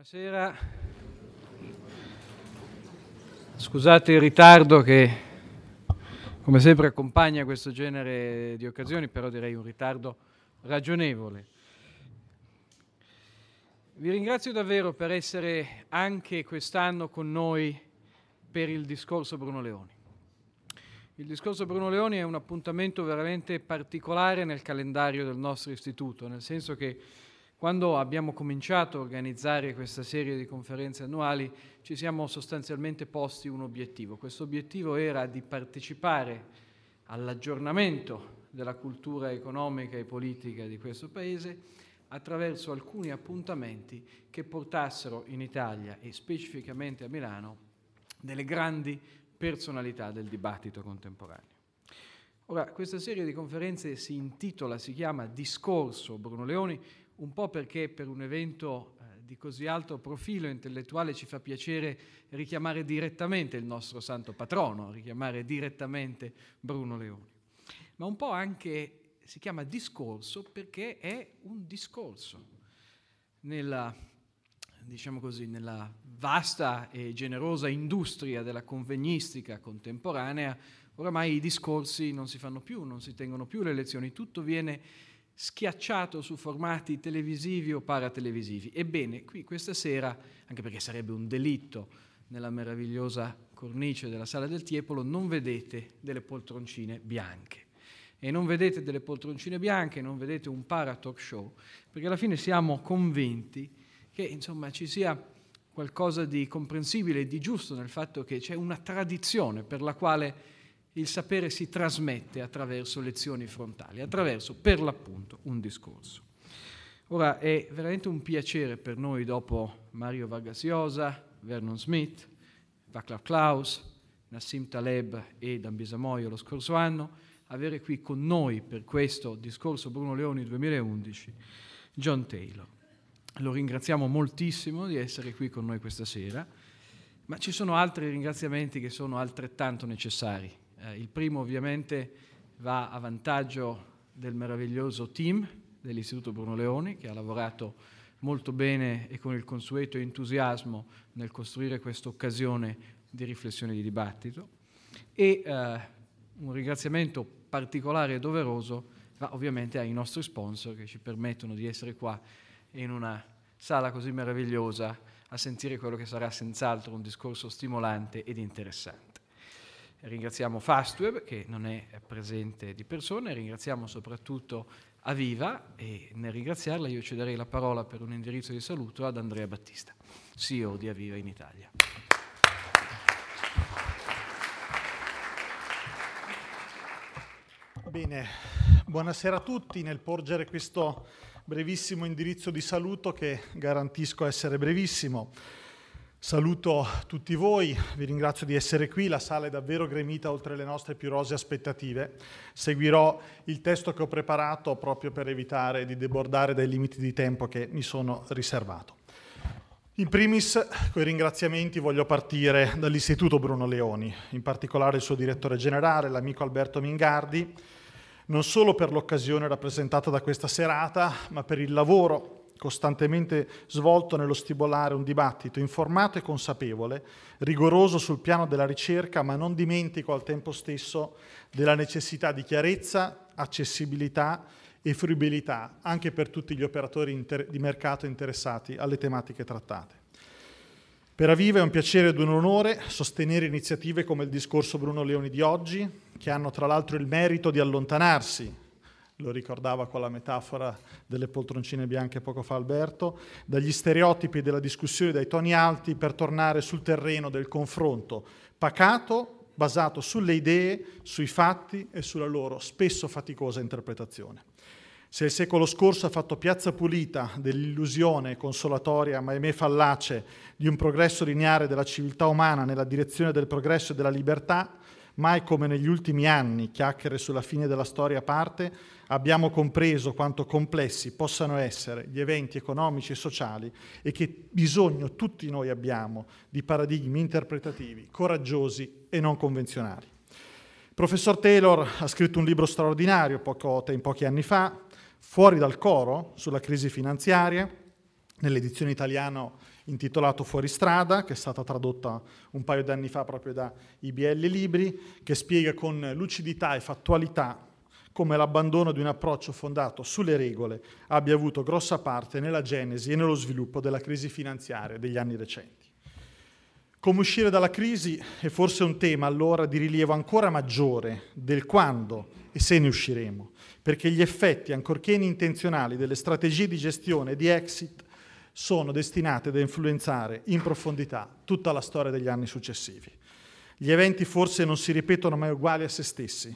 Buonasera. Scusate il ritardo che come sempre accompagna questo genere di occasioni, però direi un ritardo ragionevole. Vi ringrazio davvero per essere anche quest'anno con noi per il discorso Bruno Leoni. Il discorso Bruno Leoni è un appuntamento veramente particolare nel calendario del nostro istituto, nel senso che quando abbiamo cominciato a organizzare questa serie di conferenze annuali ci siamo sostanzialmente posti un obiettivo. Questo obiettivo era di partecipare all'aggiornamento della cultura economica e politica di questo Paese attraverso alcuni appuntamenti che portassero in Italia e specificamente a Milano delle grandi personalità del dibattito contemporaneo. Ora, questa serie di conferenze si intitola, si chiama Discorso Bruno Leoni, un po' perché per un evento eh, di così alto profilo intellettuale ci fa piacere richiamare direttamente il nostro santo patrono, richiamare direttamente Bruno Leoni, ma un po' anche si chiama discorso perché è un discorso. Nella, diciamo così, nella vasta e generosa industria della convegnistica contemporanea, oramai i discorsi non si fanno più, non si tengono più le lezioni, tutto viene schiacciato su formati televisivi o paratelevisivi. Ebbene, qui questa sera, anche perché sarebbe un delitto nella meravigliosa cornice della sala del Tiepolo, non vedete delle poltroncine bianche. E non vedete delle poltroncine bianche, non vedete un para show, perché alla fine siamo convinti che insomma, ci sia qualcosa di comprensibile e di giusto nel fatto che c'è una tradizione per la quale il sapere si trasmette attraverso lezioni frontali, attraverso per l'appunto un discorso. Ora è veramente un piacere per noi dopo Mario Vargas Llosa, Vernon Smith, Václav Klaus, Nassim Taleb e Dan Bisamoio lo scorso anno, avere qui con noi per questo discorso Bruno Leoni 2011 John Taylor. Lo ringraziamo moltissimo di essere qui con noi questa sera, ma ci sono altri ringraziamenti che sono altrettanto necessari eh, il primo ovviamente va a vantaggio del meraviglioso team dell'Istituto Bruno Leoni che ha lavorato molto bene e con il consueto entusiasmo nel costruire questa occasione di riflessione e di dibattito e eh, un ringraziamento particolare e doveroso va ovviamente ai nostri sponsor che ci permettono di essere qua in una sala così meravigliosa a sentire quello che sarà senz'altro un discorso stimolante ed interessante. Ringraziamo Fastweb che non è presente di persona, ringraziamo soprattutto Aviva e nel ringraziarla io cederei la parola per un indirizzo di saluto ad Andrea Battista, CEO di Aviva in Italia. Bene, buonasera a tutti. Nel porgere questo brevissimo indirizzo di saluto che garantisco essere brevissimo, Saluto tutti voi, vi ringrazio di essere qui, la sala è davvero gremita oltre le nostre più rose aspettative. Seguirò il testo che ho preparato proprio per evitare di debordare dai limiti di tempo che mi sono riservato. In primis, con i ringraziamenti voglio partire dall'Istituto Bruno Leoni, in particolare il suo direttore generale, l'amico Alberto Mingardi, non solo per l'occasione rappresentata da questa serata, ma per il lavoro costantemente svolto nello stimolare un dibattito informato e consapevole, rigoroso sul piano della ricerca, ma non dimentico al tempo stesso della necessità di chiarezza, accessibilità e fruibilità anche per tutti gli operatori inter- di mercato interessati alle tematiche trattate. Per Aviva è un piacere ed un onore sostenere iniziative come il discorso Bruno Leoni di oggi, che hanno tra l'altro il merito di allontanarsi lo ricordava con la metafora delle poltroncine bianche poco fa Alberto, dagli stereotipi della discussione, dai toni alti per tornare sul terreno del confronto pacato, basato sulle idee, sui fatti e sulla loro spesso faticosa interpretazione. Se il secolo scorso ha fatto piazza pulita dell'illusione consolatoria, ma ahimè fallace, di un progresso lineare della civiltà umana nella direzione del progresso e della libertà, mai come negli ultimi anni, chiacchiere sulla fine della storia a parte, abbiamo compreso quanto complessi possano essere gli eventi economici e sociali e che bisogno tutti noi abbiamo di paradigmi interpretativi coraggiosi e non convenzionali. Professor Taylor ha scritto un libro straordinario poco, pochi anni fa, Fuori dal coro, sulla crisi finanziaria, nell'edizione italiana intitolato Fuori strada, che è stata tradotta un paio di anni fa proprio da IBL Libri, che spiega con lucidità e fattualità come l'abbandono di un approccio fondato sulle regole abbia avuto grossa parte nella genesi e nello sviluppo della crisi finanziaria degli anni recenti. Come uscire dalla crisi è forse un tema allora di rilievo ancora maggiore del quando e se ne usciremo, perché gli effetti, ancorché inintenzionali, delle strategie di gestione e di exit sono destinate ad influenzare in profondità tutta la storia degli anni successivi. Gli eventi forse non si ripetono mai uguali a se stessi,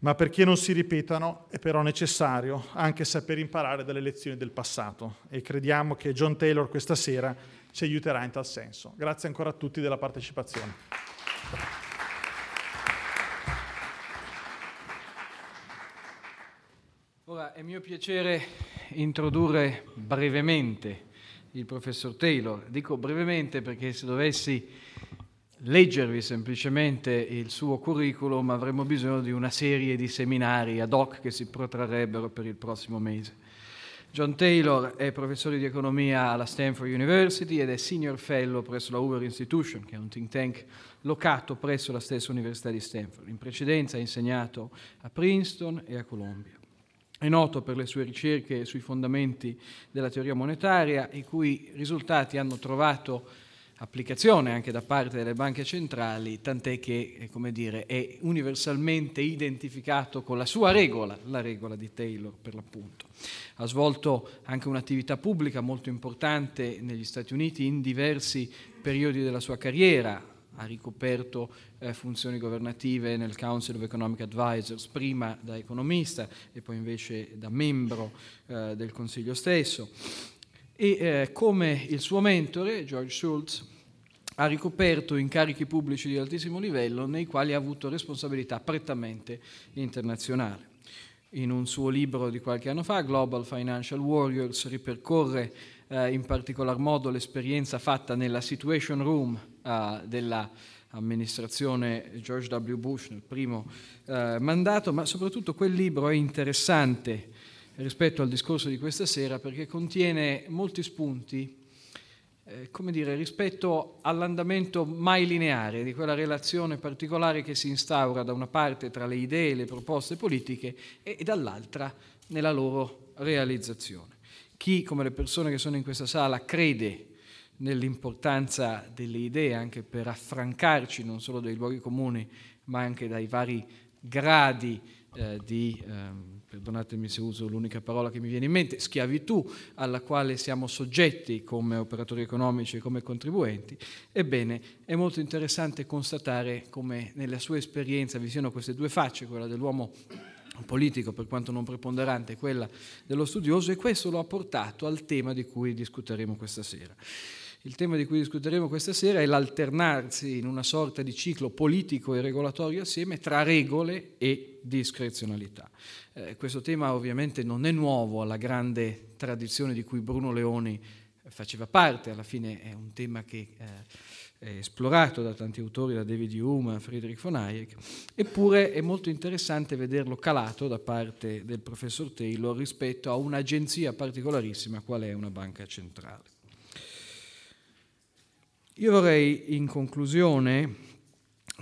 ma perché non si ripetano è però necessario anche saper imparare dalle lezioni del passato e crediamo che John Taylor questa sera ci aiuterà in tal senso. Grazie ancora a tutti della partecipazione. Ora è mio piacere introdurre brevemente il professor Taylor. Dico brevemente perché se dovessi leggervi semplicemente il suo curriculum avremmo bisogno di una serie di seminari ad hoc che si protrarrebbero per il prossimo mese. John Taylor è professore di economia alla Stanford University ed è senior fellow presso la Hoover Institution, che è un think tank locato presso la stessa Università di Stanford. In precedenza ha insegnato a Princeton e a Columbia. È noto per le sue ricerche sui fondamenti della teoria monetaria, i cui risultati hanno trovato applicazione anche da parte delle banche centrali, tant'è che eh, dire, è universalmente identificato con la sua regola, la regola di Taylor per l'appunto. Ha svolto anche un'attività pubblica molto importante negli Stati Uniti in diversi periodi della sua carriera, ha ricoperto eh, funzioni governative nel Council of Economic Advisors, prima da economista e poi invece da membro eh, del Consiglio stesso e eh, come il suo mentore, George Schultz, ha ricoperto incarichi pubblici di altissimo livello nei quali ha avuto responsabilità prettamente internazionali. In un suo libro di qualche anno fa, Global Financial Warriors, ripercorre eh, in particolar modo l'esperienza fatta nella Situation Room eh, dell'amministrazione George W. Bush nel primo eh, mandato, ma soprattutto quel libro è interessante rispetto al discorso di questa sera perché contiene molti spunti, eh, come dire, rispetto all'andamento mai lineare di quella relazione particolare che si instaura da una parte tra le idee e le proposte politiche e, e dall'altra nella loro realizzazione. Chi, come le persone che sono in questa sala, crede nell'importanza delle idee anche per affrancarci non solo dai luoghi comuni, ma anche dai vari gradi eh, di... Ehm, perdonatemi se uso l'unica parola che mi viene in mente, schiavitù alla quale siamo soggetti come operatori economici e come contribuenti, ebbene è molto interessante constatare come nella sua esperienza vi siano queste due facce, quella dell'uomo politico per quanto non preponderante quella dello studioso e questo lo ha portato al tema di cui discuteremo questa sera. Il tema di cui discuteremo questa sera è l'alternarsi in una sorta di ciclo politico e regolatorio assieme tra regole e discrezionalità. Eh, questo tema ovviamente non è nuovo alla grande tradizione di cui Bruno Leoni faceva parte, alla fine è un tema che eh, esplorato da tanti autori, da David Hume a Friedrich von Hayek, eppure è molto interessante vederlo calato da parte del professor Taylor rispetto a un'agenzia particolarissima qual è una banca centrale. Io vorrei in conclusione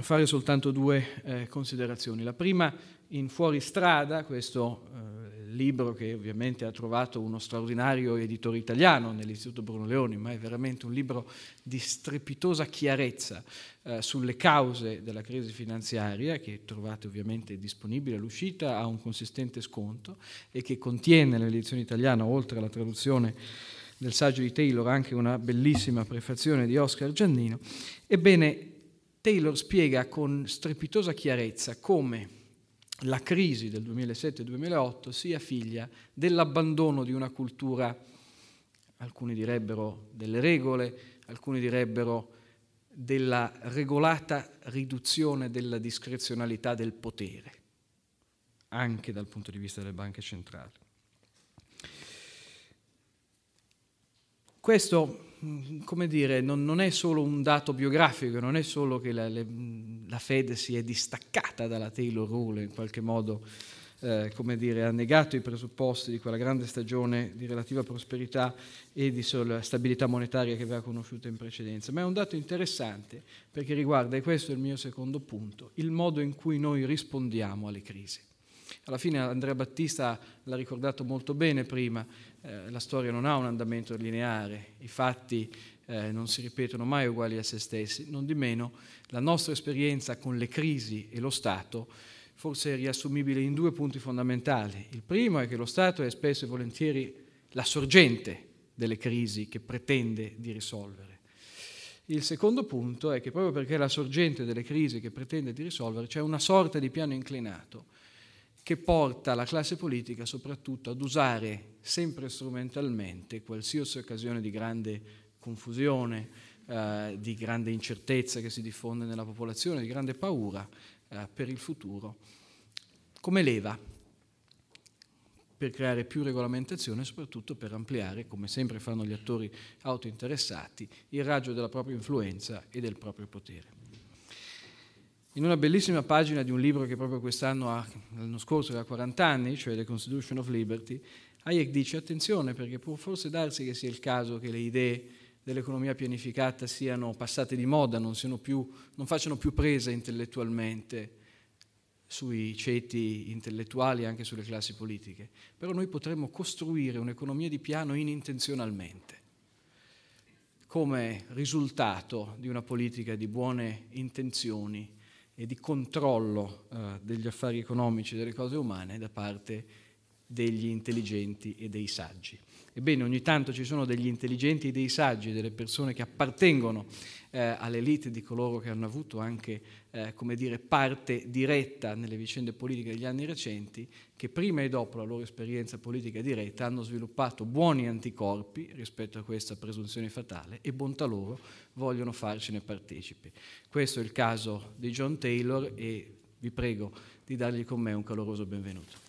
fare soltanto due eh, considerazioni. La prima in Fuoristrada, questo eh, libro che ovviamente ha trovato uno straordinario editore italiano nell'Istituto Bruno Leoni, ma è veramente un libro di strepitosa chiarezza eh, sulle cause della crisi finanziaria, che trovate ovviamente disponibile all'uscita a un consistente sconto e che contiene nell'edizione italiana, oltre alla traduzione del saggio di Taylor anche una bellissima prefazione di Oscar Giannino, ebbene Taylor spiega con strepitosa chiarezza come la crisi del 2007-2008 sia figlia dell'abbandono di una cultura, alcuni direbbero delle regole, alcuni direbbero della regolata riduzione della discrezionalità del potere, anche dal punto di vista delle banche centrali. Questo, come dire, non, non, è solo un dato biografico, non è solo che la, le, la Fed si è distaccata dalla Taylor Rule in qualche modo eh, come dire, ha negato i presupposti di quella grande stagione di relativa prosperità e di stabilità monetaria che aveva conosciuto in precedenza. Ma è un dato interessante perché riguarda, e questo è il mio secondo punto, il modo in cui noi rispondiamo alle crisi. Alla fine Andrea Battista l'ha ricordato molto bene prima, eh, la storia non ha un andamento lineare, i fatti eh, non si ripetono mai uguali a se stessi, non di meno la nostra esperienza con le crisi e lo Stato forse è riassumibile in due punti fondamentali. Il primo è che lo Stato è spesso e volentieri la sorgente delle crisi che pretende di risolvere. Il secondo punto è che proprio perché è la sorgente delle crisi che pretende di risolvere, c'è una sorta di piano inclinato che porta la classe politica soprattutto ad usare sempre strumentalmente qualsiasi occasione di grande confusione, eh, di grande incertezza che si diffonde nella popolazione, di grande paura eh, per il futuro, come leva per creare più regolamentazione e soprattutto per ampliare, come sempre fanno gli attori autointeressati, il raggio della propria influenza e del proprio potere. In una bellissima pagina di un libro che proprio quest'anno, ha, l'anno scorso, aveva 40 anni, cioè The Constitution of Liberty, Hayek dice attenzione perché può forse darsi che sia il caso che le idee dell'economia pianificata siano passate di moda, non, più, non facciano più presa intellettualmente sui ceti intellettuali e anche sulle classi politiche. Però noi potremmo costruire un'economia di piano inintenzionalmente, come risultato di una politica di buone intenzioni e di controllo eh, degli affari economici e delle cose umane da parte degli intelligenti e dei saggi. Ebbene, ogni tanto ci sono degli intelligenti dei saggi, delle persone che appartengono eh, all'elite di coloro che hanno avuto anche, eh, come dire, parte diretta nelle vicende politiche degli anni recenti, che prima e dopo la loro esperienza politica diretta hanno sviluppato buoni anticorpi rispetto a questa presunzione fatale e bontà loro vogliono farcene partecipi. Questo è il caso di John Taylor e vi prego di dargli con me un caloroso benvenuto.